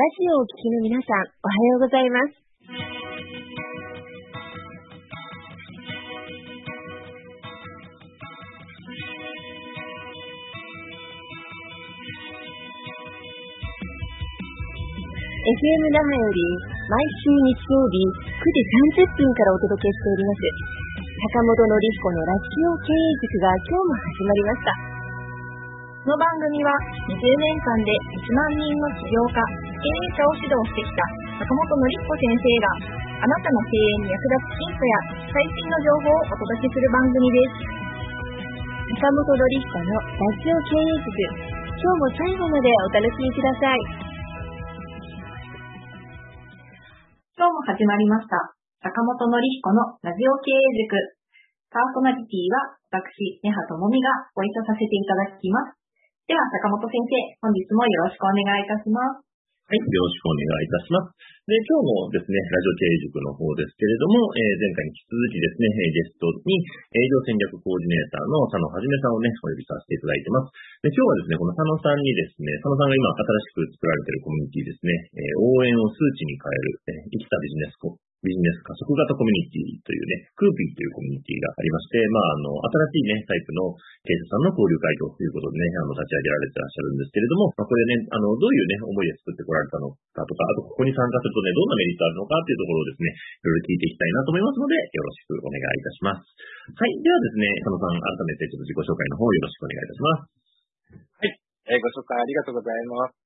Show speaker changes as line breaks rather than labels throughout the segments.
ラジオをお聞きの皆さん、おはようございます。FM 那覇より毎週日曜日9時30分からお届けしております。坂本のり彦のラジオ経営塾が今日も始まりました。この番組は20年間で1万人の起業家、経営者を指導してきた坂本のり彦先生があなたの経営に役立つヒントや最新の情報をお届けする番組です。坂本のり彦のラジオ経営塾、今日も最後までお楽しみください。
今日も始まりました。坂本のり彦のラジオ経営塾。パーソナリティは私、根葉智美がご一緒させていただきます。では、坂本先生、本日もよろしくお願いいたします。
はい、よろしくお願いいたします。で、今日もですね、ラジオ経営塾の方ですけれども、えー、前回に引き続きですね、ゲストに営業戦略コーディネーターの佐野はじめさんをね、お呼びさせていただいてます。で、今日はですね、この佐野さんにですね、佐野さんが今新しく作られているコミュニティですね、えー、応援を数値に変える、え、生きたビジネスビジネス加速型コミュニティというね、クーピーというコミュニティがありまして、まあ、あの、新しいね、タイプの経営者さんの交流会ということでね、あの、立ち上げられてらっしゃるんですけれども、まあ、これね、あの、どういうね、思いで作ってこられたのかとか、あと、ここに参加するとね、どんなメリットあるのかっていうところをですね、いろいろ聞いていきたいなと思いますので、よろしくお願いいたします。はい。ではですね、佐野さん、改めてちょっと自己紹介の方よろしくお願いいたします。
はい。えー、ご紹介ありがとうございます。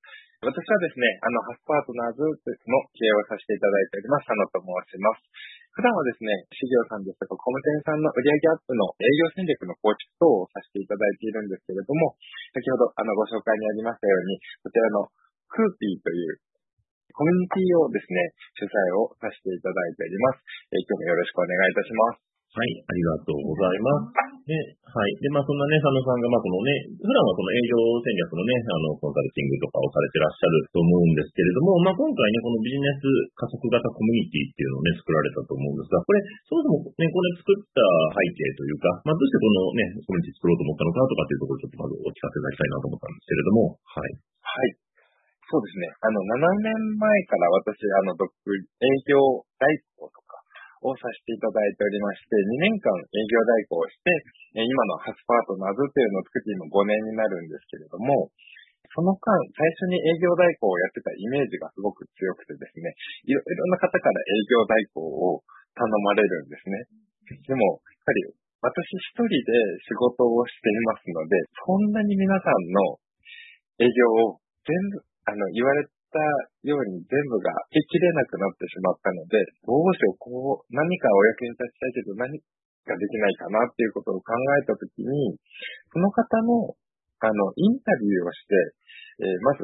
私はですね、あの、ハスパートナーズの経営をさせていただいております、佐野と申します。普段はですね、事業さんですとか、コムテンさんの売上アップの営業戦略の構築等をさせていただいているんですけれども、先ほどあのご紹介にありましたように、こちらのクーピーというコミュニティをですね、主催をさせていただいております。え、今日もよろしくお願いいたします。
はい、ありがとうございます。で、はい。で、まあ、そんなね、佐野さんが、まあ、このね、普段はこの営業戦略のね、あの、コンサルティングとかをされてらっしゃると思うんですけれども、まあ、今回ね、このビジネス加速型コミュニティっていうのをね、作られたと思うんですが、これ、そもそもね、これ作った背景というか、まあ、どうしてこのね、コミュニティ作ろうと思ったのかとかっていうところをちょっとまずお聞かせいただきたいなと思ったんですけれども、はい。
はい。そうですね。あの、7年前から私、あの、独、営業代行とをさせていただいておりまして、2年間営業代行をして、今の初パートナーズというのを作って今5年になるんですけれども、その間、最初に営業代行をやってたイメージがすごく強くてですね、いろいろな方から営業代行を頼まれるんですね。でも、やっぱり私一人で仕事をしていますので、そんなに皆さんの営業を全部、あの、言われたように全部が聞ききれなくなってしまったので、どうしよう、こう、何かお役に立ちたいけど何ができないかなっていうことを考えたときに、その方の、あの、インタビューをして、えー、まず、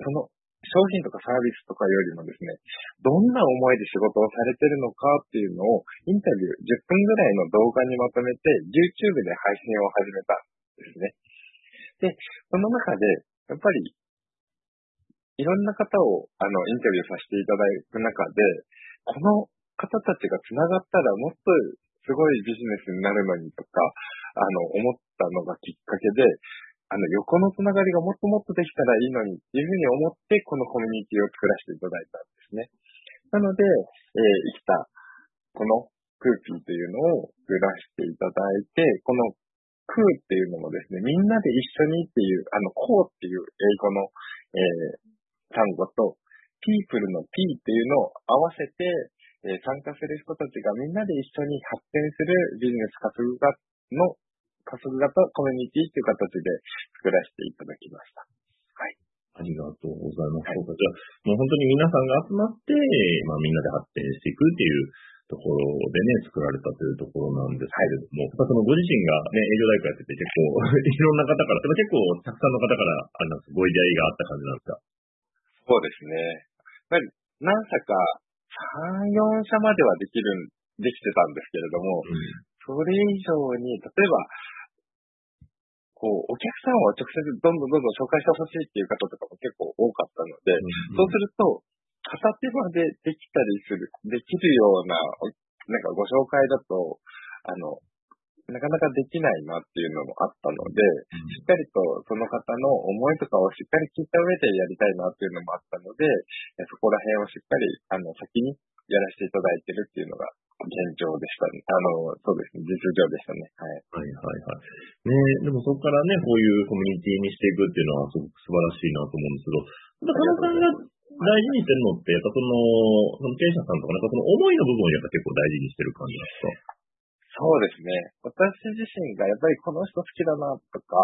その商品とかサービスとかよりもですね、どんな思いで仕事をされてるのかっていうのを、インタビュー10分ぐらいの動画にまとめて、YouTube で配信を始めたんですね。で、その中で、やっぱりいろんな方を、あの、インタビューさせていただく中で、この方たちが繋がったらもっとすごいビジネスになるのにとか、あの、思ったのがきっかけで、あの、横のつながりがもっともっとできたらいいのにっていうふうに思って、このコミュニティを作らせていただいたんですね。なので、えー、生きた、このクーピーというのを作らせていただいて、このクーっていうのもですね、みんなで一緒にっていう、あの、こうっていう英語の、えー、単語と、ピープルの P っていうのを合わせて、えー、参加する人たちがみんなで一緒に発展するビジネス加速型の、加速型コミュニティっていう形で作らせていただきました。はい。
ありがとうございます。はい、じゃあ、もう本当に皆さんが集まって、まあみんなで発展していくっていうところでね、作られたというところなんですけれども、はい、そのご自身がね、営業代行やってて結構 いろんな方から、結構たくさんの方から、あの、ご依頼があった感じなんですか？
そうですね。やっぱり、何社か、3、4社まではできる、できてたんですけれども、うん、それ以上に、例えば、こう、お客さんを直接どんどんどんどん紹介してほしいっていう方とかも結構多かったので、うん、そうすると、片手間でできたりする、できるような、なんかご紹介だと、あの、なかなかできないなっていうのもあったので、しっかりとその方の思いとかをしっかり聞いた上でやりたいなっていうのもあったので、そこら辺をしっかり、あの、先にやらせていただいてるっていうのが現状でしたね。あの、そうですね、実情でしたね。
はい。はいはいはい。ねでもそこからね、こういうコミュニティにしていくっていうのはすごく素晴らしいなと思うんですけど、田中さんが大事にしてるのって、やっぱその、その経営者さんとか、なんかその思いの部分をやっぱ結構大事にしてる感じなんですか？
そうですね。私自身がやっぱりこの人好きだなとか、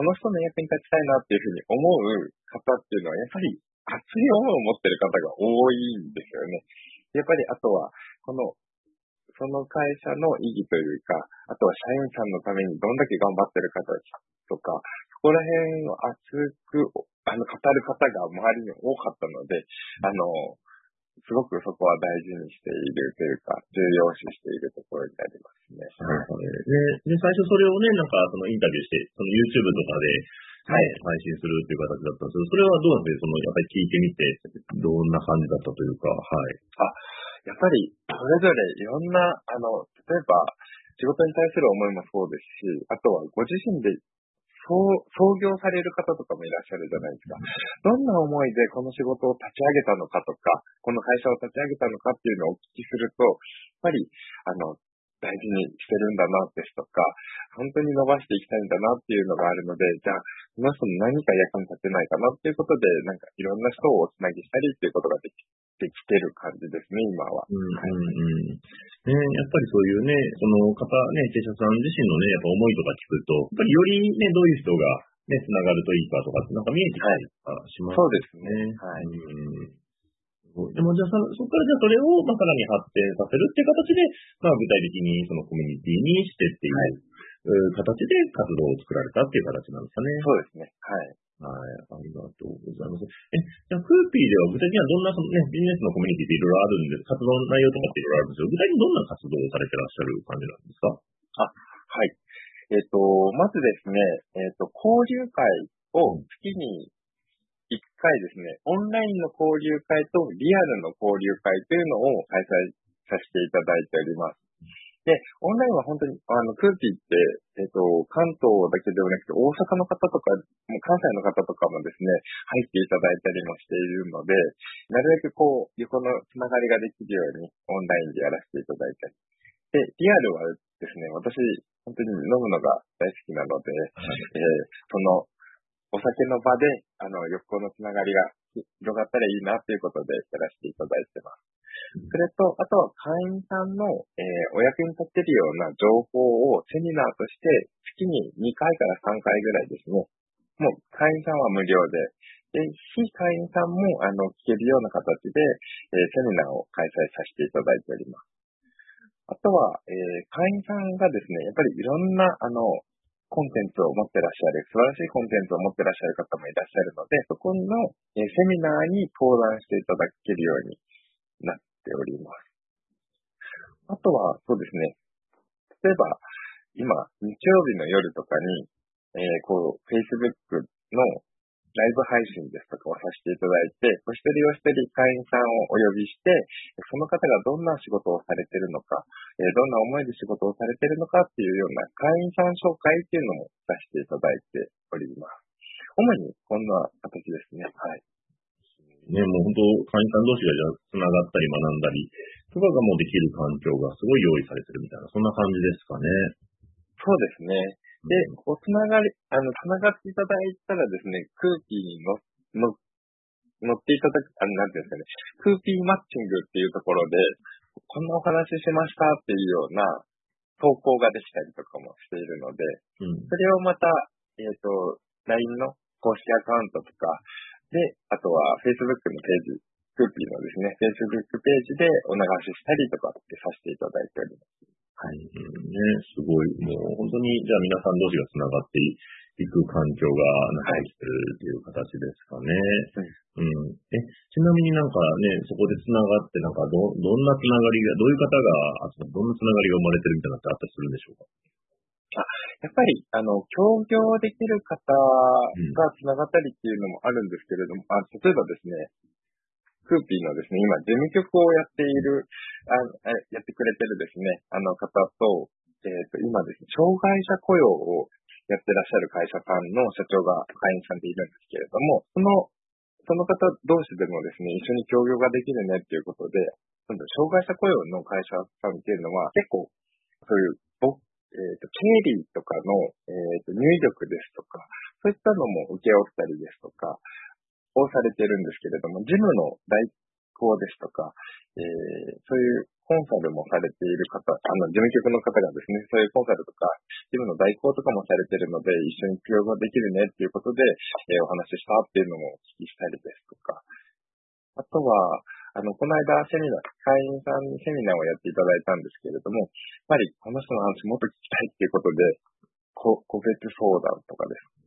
この人の役に立ちたいなっていうふうに思う方っていうのは、やっぱり熱い思いを持ってる方が多いんですよね。やっぱりあとは、この、その会社の意義というか、あとは社員さんのためにどんだけ頑張ってる方とか、そこら辺を熱く、あの、語る方が周りに多かったので、あの、すごくそこは大事にしているというか、重要視しているところになりますね。
はい。で、で最初それをね、なんかそのインタビューして、その YouTube とかで、はい、配信するっていう形だったんですけど、それはどうなんですか？その、やっぱり聞いてみて、どんな感じだったというか、はい。
あ、やっぱり、それぞれいろんな、あの、例えば、仕事に対する思いもそうですし、あとはご自身で創業される方とかもいらっしゃるじゃないですか。どんな思いでこの仕事を立ち上げたのかとか、この会社を立ち上げたのかっていうのをお聞きすると、やっぱり、あの、大事にしてるんだなですとか、本当に伸ばしていきたいんだなっていうのがあるので、じゃあ、この人の何か役に立てないかなっていうことで、なんかいろんな人をおつなぎしたりっていうことができてきてる感じですね、今は。
うんうんうん。ね、やっぱりそういうね、その方、ね、経営者さん自身のね、やっぱ思いとか聞くと、やっぱりよりね、どういう人がね、つながるといいかとかってなんか見えてきたりしますね。
そうですね。はい。
うんでもじゃあそ、そこからじゃあそれを、まあ、さらに発展させるっていう形で、まあ、具体的にそのコミュニティにしてっていう、はい、形で活動を作られたっていう形なんですかね。
そうですね。
はい。はい、ありがとうございます。え、じゃあ、クーピーでは具体的にはどんなその、ね、ビジネスのコミュニティっていろいろあるんで、活動の内容とかっていろいろあるんですけど、具体的にどんな活動をされてらっしゃる感じなんですか？
あ、はい。えっ、ー、と、まずですね、えっ、ー、と、交流会を月に1回ですね、オンラインの交流会とリアルの交流会というのを開催させていただいております。で、オンラインは本当に、あの、空気って、えっ、ー、と、関東だけではなくて、大阪の方とか、もう関西の方とかもですね、入っていただいたりもしているので、なるべくこう、横のつながりができるように、オンラインでやらせていただいたり。で、リアルはですね、私、本当に飲むのが大好きなので、はい、えー、その、お酒の場で、あの、横のつながりが広がったらいいなということでやらせていただいてます。それと、あとは会員さんの、えー、お役に立てるような情報をセミナーとして月に2回から3回ぐらいですね。もう会員さんは無料で、で非会員さんもあの聞けるような形で、えー、セミナーを開催させていただいております。あとは、えー、会員さんがですね、やっぱりいろんな、あの、コンテンツを持ってらっしゃる、素晴らしいコンテンツを持ってらっしゃる方もいらっしゃるので、そこの、セミナーに登壇していただけるようになっております。あとは、そうですね。例えば、今、日曜日の夜とかに、えー、こう、Facebook のライブ配信ですとかをさせていただいて、お一人お一人会員さんをお呼びして、その方がどんな仕事をされているのか、えどんな思いで仕事をされているのかっていうような会員さん紹介っていうのもさせていただいております。主にこんな形ですね。はい。
ね、もう本当、会員さん同士がじゃ繋がったり学んだりとかがもうできる環境がすごい用意されてるみたいな、そんな感じですかね。
そうですね。で、おつながり、あの、つながっていただいたらですね、空気に乗、乗、乗っていただく、あの、なんていうんですかね、空気マッチングっていうところで、こんなお話ししましたっていうような投稿ができたりとかもしているので、うん、それをまた、えっ、ー、と、LINE の公式アカウントとか、で、あとは Facebook のページ、クーピーのですね、Facebook ページでお流ししたりとかってさせていただいております。
はい。ね、すごい、もう本当に、じゃあ皆さん同士が繋がっていく環境が中にしてるっていう形ですかね。はい、うん。え、ちなみになんかね、そこで繋がって、なんかど、どんな繋がりが、どういう方が、どんな繋がりが生まれてるみたいなってあったりするんでしょうか？
あ、やっぱり、あの、協業できる方が繋がったりっていうのもあるんですけれども、うん、あ例えばですね、クーピーのですね、今、事務局をやっている、あやってくれてるですね、あの方と、えっ、と、今ですね、障害者雇用をやってらっしゃる会社さんの社長が会員さんでいるんですけれども、その、その方同士でもですね、一緒に協業ができるねっていうことで、障害者雇用の会社さんっていうのは結構、そういう、えっ、と、経理とかの、えっ、と、入力ですとか、そういったのも受け負ったりですとか、をされてるんですけれども、事務の代行ですとか、えー、そういうコンサルもされている方、あの、事務局の方がですね、そういうコンサルとか、事務の代行とかもされてるので、一緒に協業できるねっていうことで、えー、お話ししたっていうのもお聞きしたりですとか、あとは、あの、この間セミナー、会員さんにセミナーをやっていただいたんですけれども、やっぱりこの人の話もっと聞きたいっていうことで、個別相談とかです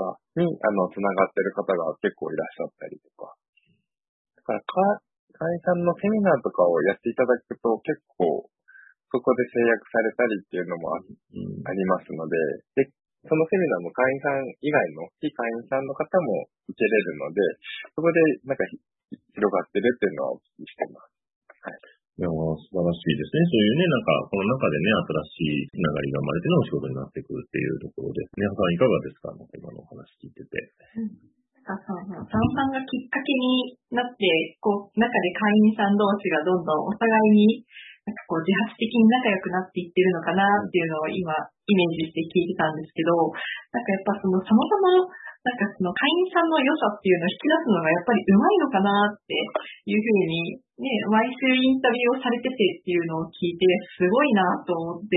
かに、あの、つながってる方が結構いらっしゃったりとか。だからか、会員さんのセミナーとかをやっていただくと結構そこで制約されたりっていうのもあ,、りますので、で、そのセミナーの会員さん以外の非会員さんの方も受けれるので、そこでなんか広がってるっていうのはお聞きしてます。はい。
いや、素晴らしいですね。そういうね、なんか、この中でね、新しいつながりが生まれてのお仕事になってくるっていうところですね。さん、いかがですか？今のお話聞いてて。
うんあそうそう。さんさんがきっかけになって、こう、中で会員さん同士がどんどんお互いに、なんかこう自発的に仲良くなっていってるのかなっていうのを今、イメージして聞いてたんですけど、なんかやっぱその、そもそも、なんかその会員さんの良さっていうのを引き出すのがやっぱり上手いのかなっていうふうに、ね、毎週インタビューをされててっていうのを聞いて、すごいなと思って、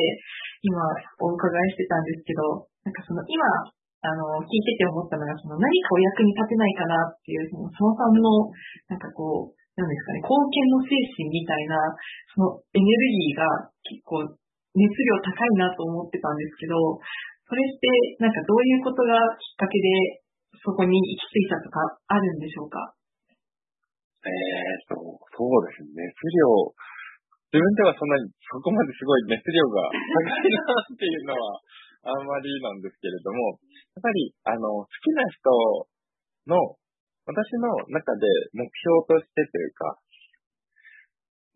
今お伺いしてたんですけど、なんかその今、あの、聞いてて思ったのが、その何かお役に立てないかなっていう、その、そのさんの、なんかこう、なんですかね、貢献の精神みたいな、そのエネルギーが結構熱量高いなと思ってたんですけど、それって、なんかどういうことがきっかけで、そこに行き着いたとかあるんでしょうか？
えーと、そうですね。熱量、自分ではそんなに、そこまですごい熱量が高いなっていうのは、あんまりなんですけれども、やっぱり、あの、好きな人の、私の中で目標としてというか、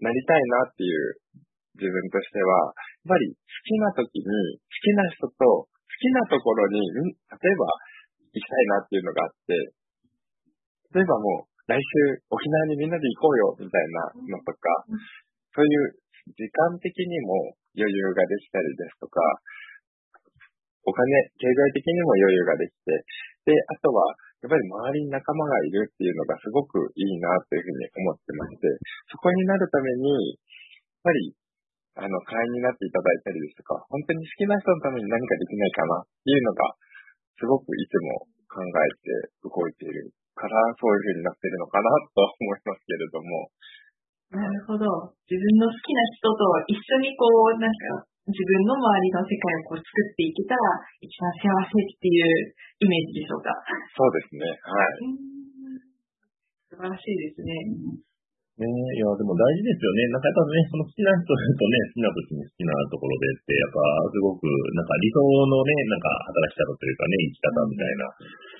なりたいなっていう自分としては、やっぱり好きな時に好きな人と好きなところに、例えば行きたいなっていうのがあって、例えばもう来週沖縄にみんなで行こうよみたいなのとか、そういう時間的にも余裕ができたりですとか、お金、経済的にも余裕ができて、で、あとは、やっぱり周りに仲間がいるっていうのがすごくいいなというふうに思ってまして、そこになるために、やっぱり、あの、会員になっていただいたりですとか、本当に好きな人のために何かできないかなっていうのが、すごくいつも考えて動いているから、そういうふうになっているのかなと思いますけれども。
なるほど。自分の好きな人と一緒にこう、なんか、自分の周りの世界をこう作っていけたら一番幸せっていうイメージでしょうか？
そうですね。はい。
素晴らしいですね。
ねいや、でも大事ですよね。なんかやっぱね、その好きな人とね、好きな時に好きなところでって、やっぱすごく、なんか理想のね、なんか働き方というかね、生き方みたいな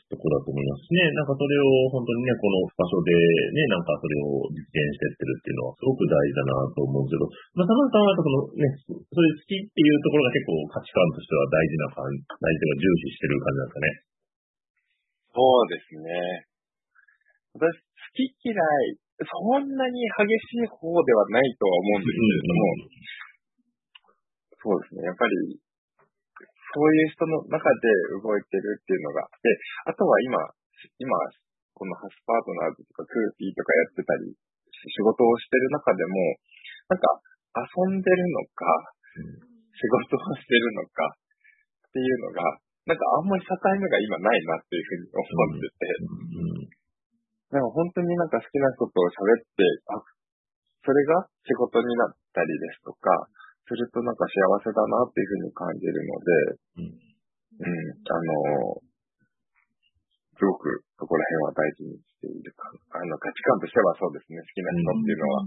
ところだと思いますしね。なんかそれを本当にね、この場所でね、なんかそれを実現してってるっていうのはすごく大事だなと思うんですけど、まあ、田村さんはそのね、そういう好きっていうところが結構価値観としては大事な感じ、大事とか重視してる感じなんですかね。
そうですね。私、好き嫌いそんなに激しい方ではないとは思うんですけれども、そうですね。やっぱり、そういう人の中で動いてるっていうのが、で、あとは今、今、このハスパートナーズとかクーピーとかやってたり、仕事をしてる中でも、なんか遊んでるのか、仕事をしてるのかっていうのが、なんかあんまり境目が今ないなっていうふうに思ってて、でも本当になんか好きな人と喋って、あ、それが仕事になったりですとか、するとなんか幸せだなっていうふうに感じるので、うん、うん、あの、すごくそこら辺は大事にしているか、あの価値観としてはそうですね、好きな人っていうのは、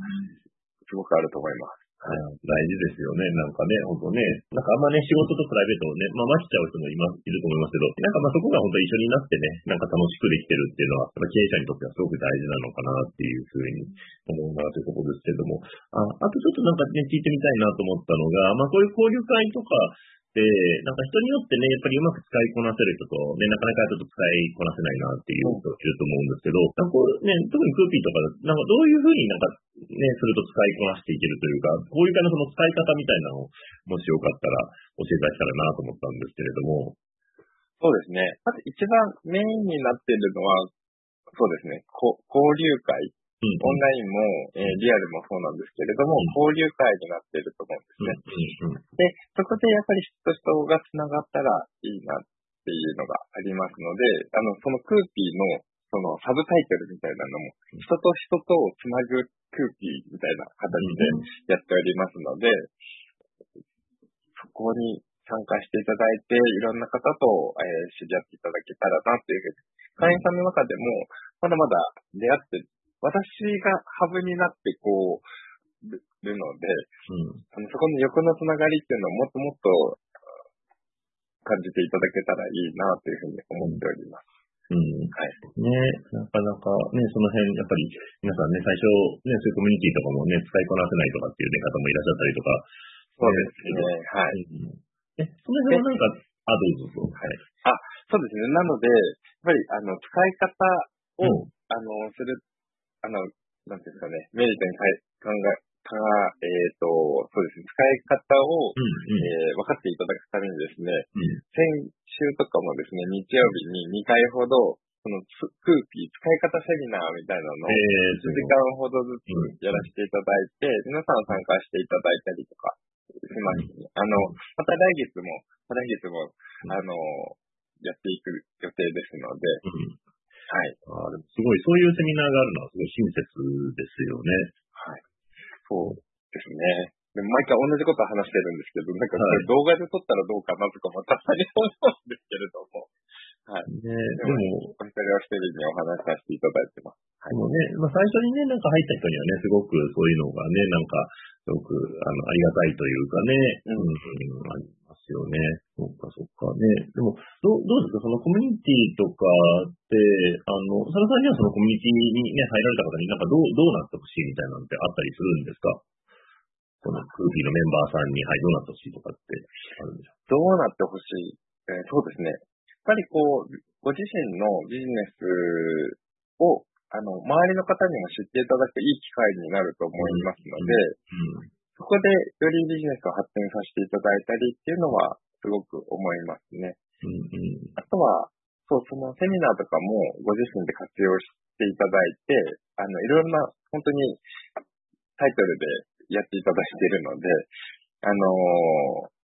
すごくあると思います。
はい、大事ですよね。なんかね、本当ね。なんかあんまね、仕事とプライベートをね、まあ、ましちゃう人もいます、いると思いますけど、なんかまあそこが本当一緒になってね、なんか楽しくできてるっていうのは、経営者にとってはすごく大事なのかなっていうふうに思うなというところですけども、ああとちょっとなんかね、聞いてみたいなと思ったのが、まあそういう交流会とか、で、なんか人によってね、やっぱりうまく使いこなせる人と、ね、なかなかちょっと使いこなせないなっていう人いると思うんですけど、なんかこうね、特にクーピーとか、なんかどういうふうになんか、すると使いこなしていけるというか、こういう感じのその使い方みたいなのを、もしよかったら教えていただけたらなと思ったんですけれども。
そうですね。まず一番メインになっているのは、そうですね、交流会オンラインも、えー、リアルもそうなんですけれども、交流会になっていると思うんですね。で、そこでやっぱり人と人が繋がったらいいなっていうのがありますので、あの、そのクーピーのそのサブタイトルみたいなのも、人と人とをつなぐクーピーみたいな形でやっておりますので、そこに参加していただいて、いろんな方と、えー、知り合っていただけたらなっていうふうに、会員さんの中でも、まだまだ出会って私がハブになってこう、るので、うん、あのそこの横のつながりっていうのをもっともっと感じていただけたらいいなというふうに思っております。
うん。はい。ねなかなかね、その辺、やっぱり皆さんね、最初、ね、そういうコミュニティとかもね、使いこなせないとかっていう、ね、方もいらっしゃったりとか。
そうですね。はい。
うん、え、その辺はなんか、あ、どうぞはい。
あ、そうですね。なので、やっぱり、あの、使い方を、うん、あの、するあの、なんていうんですかね、メリットに考え、か、えっ、ー、と、そうですね、使い方を、うんうん、えー、分かっていただくためにですね、うん、先週とかもですね、日曜日に2回ほど、その空気、使い方セミナーみたいなのを、1時間ほどずつやらせていただいて、うん、皆さん参加していただいたりとかしまして、ね、あの、また来月も、来月も、あの、やっていく予定ですので、
はい。あすごい、そういうセミナーがあるのはすごい親切ですよね。
はい。そうですね。でも毎回同じこと話してるんですけど、なんか動画で撮ったらどうかなとかまたさに思うんですけれども。はい。ねでも、お一人お一人にお話しさせていただいてます。
はい。でもね、まあ最初にね、なんか入った人にはね、すごくそういうのがね、なんか、すごく、あの、ありがたいというかね、うん、うん、ますよね。そっかそっかね。でも、どどうですか？そのコミュニティとかって、あの、佐野さんにはそのコミュニティにね、入られた方になんかどう、どうなってほしいみたいなのってあったりするんですか？その空気のメンバーさんに、はい、どうなってほしいとかってあるんでしょ
う？どうなってほしい、えー、そうですね。やっぱりこう、ご自身のビジネスを、あの、周りの方にも知っていただくいい機会になると思いますので、うん、うんそこでよりビジネスを発展させていただいたりっていうのはすごく思いますね。うんうん、あとは、そう、そのセミナーとかもご自身で活用していただいて、あの、いろんな、本当にタイトルでやっていただいているので、あのー、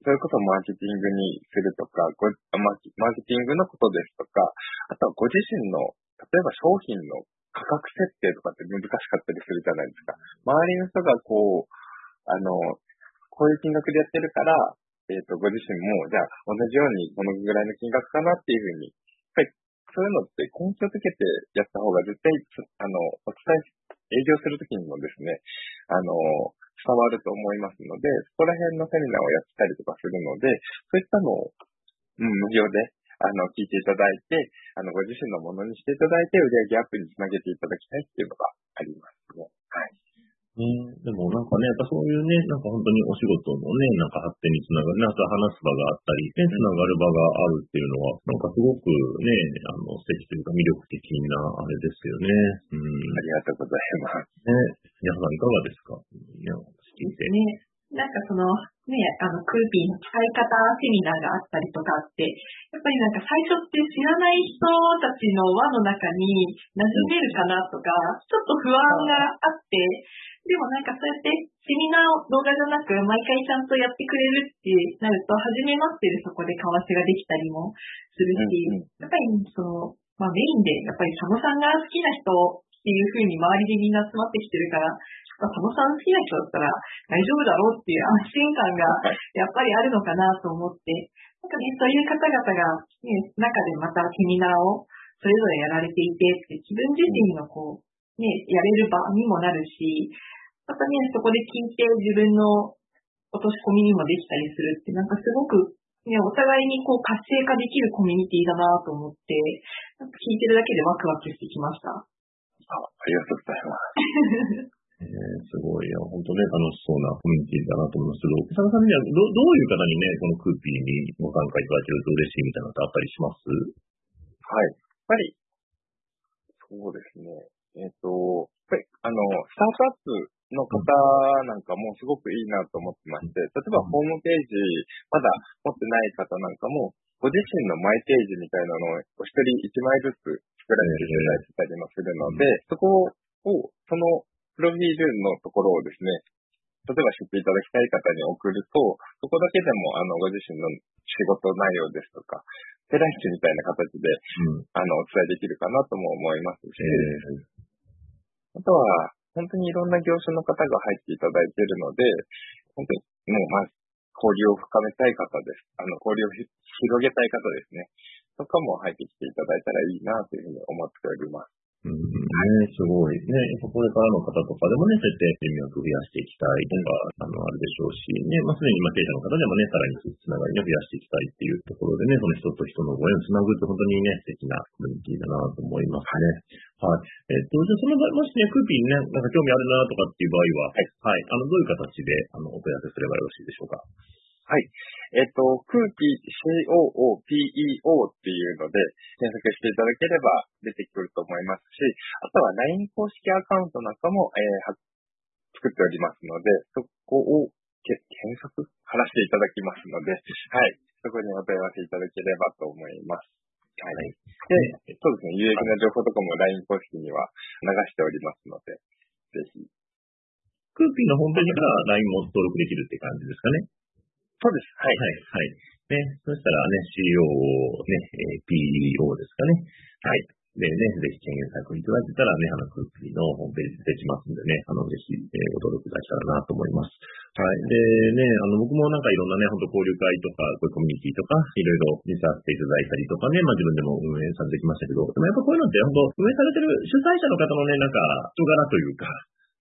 それこそマーケティングにするとか、ごマーケティングのことですとか、あとはご自身の、例えば商品の価格設定とかって難しかったりするじゃないですか。周りの人がこう、あの、こういう金額でやってるから、えっ、ー、と、ご自身も、じゃあ、同じようにこのぐらいの金額かなっていうふうに、やっぱり、そういうのって根拠づけてやった方が絶対、あの、お伝え、営業するときにもですね、あの、伝わると思いますので、そこら辺のセミナーをやったりとかするので、そういったのを、うん、無料であの、聞いていただいて、あの、ご自身のものにしていただいて、売上アップにつなげていただきたいっていうのがありますね。はい。
ね、でもなんかね、やっぱそういうね、なんか本当にお仕事のね、なんか発展につながる、なんか話す場があったり、ね、つながる場があるっていうのは、なんかすごくね、あの、素敵というか魅力的なあれですよね。
うん。ありがとうございます。
ね、皆さんいかがですか？
ね、なんかその、ね、あの、クーピーの使い方セミナーがあったりとかあって、やっぱりなんか最初って知らない人たちの輪の中に馴染めるかなとか、ちょっと不安があって、でもなんかそうやってセミナーを動画じゃなく毎回ちゃんとやってくれるってなると、初めましてでそこで為替ができたりもするし、やっぱりその、まあメインでやっぱり佐野さんが好きな人っていうふうに周りでみんな集まってきてるから、佐野さん好きな人だったら大丈夫だろうっていう安心感がやっぱりあるのかなと思って、なんかね、そういう方々が、ね、中でまたセミナーをそれぞれやられていて、自分自身のこう、ね、やれる場にもなるし、あまたね、そこで聞いて自分の落とし込みにもできたりするって、なんかすごく、ね、お互いにこう活性化できるコミュニティだなと思って、なんか聞いてるだけでワクワクしてきました。あ
ありがとうございます。
えー、すごい、本当ね、楽しそうなコミュニティだなと思います。けど、草野さんにはどどういう方にね、このクーピーにご参加いただけると嬉しいみたいなのってあったりします？
はい。やっぱり、そうですね。えっ、ー、と、やっぱり、あの、スタートアップの方なんかもすごくいいなと思ってまして、例えばホームページまだ持ってない方なんかも、ご自身のマイページみたいなのをお一人一枚ずつ作られていただいてたりもするので、そこを、そのプロフィールのところをですね、例えば知っていただきたい方に送ると、そこだけでも、あの、ご自身の仕事内容ですとか、ペライチみたいな形で、うん、あの、お伝えできるかなとも思いますし、あとは、本当にいろんな業種の方が入っていただいているので、本当に、もう、まず、交流を深めたい方です。あの、交流を広げたい方ですね。とかも入ってきていただいたらいいなというふうに思っております。
うん、ね、すごいね。これからの方とかでもね、設定人脈増やしていきたいとか、あの、あるでしょうし、ね、まあ、すでに今経営者の方でもね、さらにつながりを増やしていきたいっていうところでね、その人と人のご縁をつなぐって本当にね、素敵なコミュニティだなと思いますね。はい。えっと、じゃあその場合、もしね、クーピーにね、なんか興味あるなとかっていう場合は、はい。はい。あの、どういう形で、あの、お問い合わせすればよろしいでしょうか？
はい。えっと、空気 COOPEO っていうので検索していただければ出てくると思いますし、あとは LINE 公式アカウントなんかも、えー、作っておりますので、そこを検索貼らせていただきますので、はい。そこにお問い合わせいただければと思います。はい。で、そうですね、有益な情報とかも LINE 公式には流しておりますので、ぜひ。
クーピーのホームページから LINE も登録できるって感じですかね？
そうです。はい。
はい。はい。ね、そしたらね、COO ね、え PEO ですかね。はい。でね、ぜひ検索いただけたらね、あの、クッキーのホームページ出てきますんでね、あの、ぜひ、えー、ご登録いただけたらなと思います。はい。でね、あの、僕もなんかいろんなね、本当交流会とか、こういうコミュニティとか、いろいろ見させていただいたりとかね、まあ自分でも運営されてきましたけど、でもやっぱこういうのって本当、運営されてる主催者の方のね、なんか、人柄というか、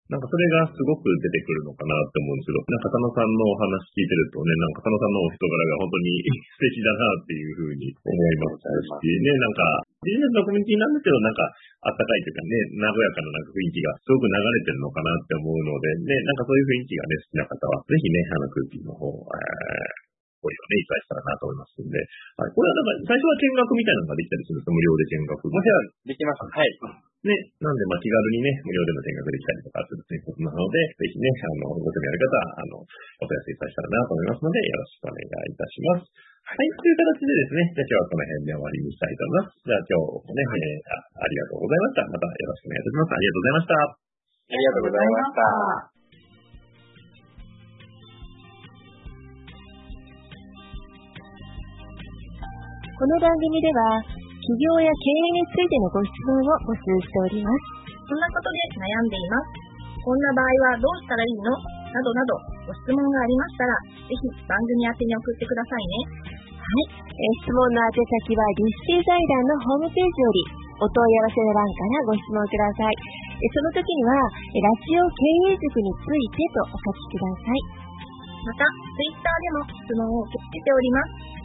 なんかそれがすごく出てくるのかなって思うんですけど、なんか佐野さんのお話聞いてるとね、なんか佐野さんのお人柄が本当に素敵だなっていうふうに思いますし、ね、なんかビジネスのコミュニティなんですけど、なんかあったかいというかね、和やかななんか雰囲気がすごく流れてるのかなって思うので、ね、なんかそういう雰囲気がね、好きな方は、ぜひね、あの空気の方、えー声をね、いただしたらなと思いますんで、はい、これはなんか、最初は見学みたいなのができたりするんです無料で見学。
もちろん、できます。はい。
ね、なんで、まあ、気軽にね、無料でも見学できたりとかするということなので、ぜひね、あの、ご興味ある方は、あの、お問い合わせいただしたらなと思いますので、よろしくお願いいたします。はい、という形でですね、じゃあ今日はこの辺で終わりにしたいと思います。じゃあ今日もね、えーあ、ありがとうございました。またよろしくお願いいたします。ありがとうございました。
ありがとうございました。
この番組では、企業や経営についてのご質問を募集しております。
こんなことで悩んでいます。こんな場合はどうしたらいいの？などなど、ご質問がありましたら、ぜひ番組宛てに送ってくださいね。
はい。え質問の宛先は、リスティ財団のホームページより、お問い合わせの欄からご質問ください。その時には、ラジオ経営塾についてとお書きください。
また、ツイッターでも質問を受け付けております。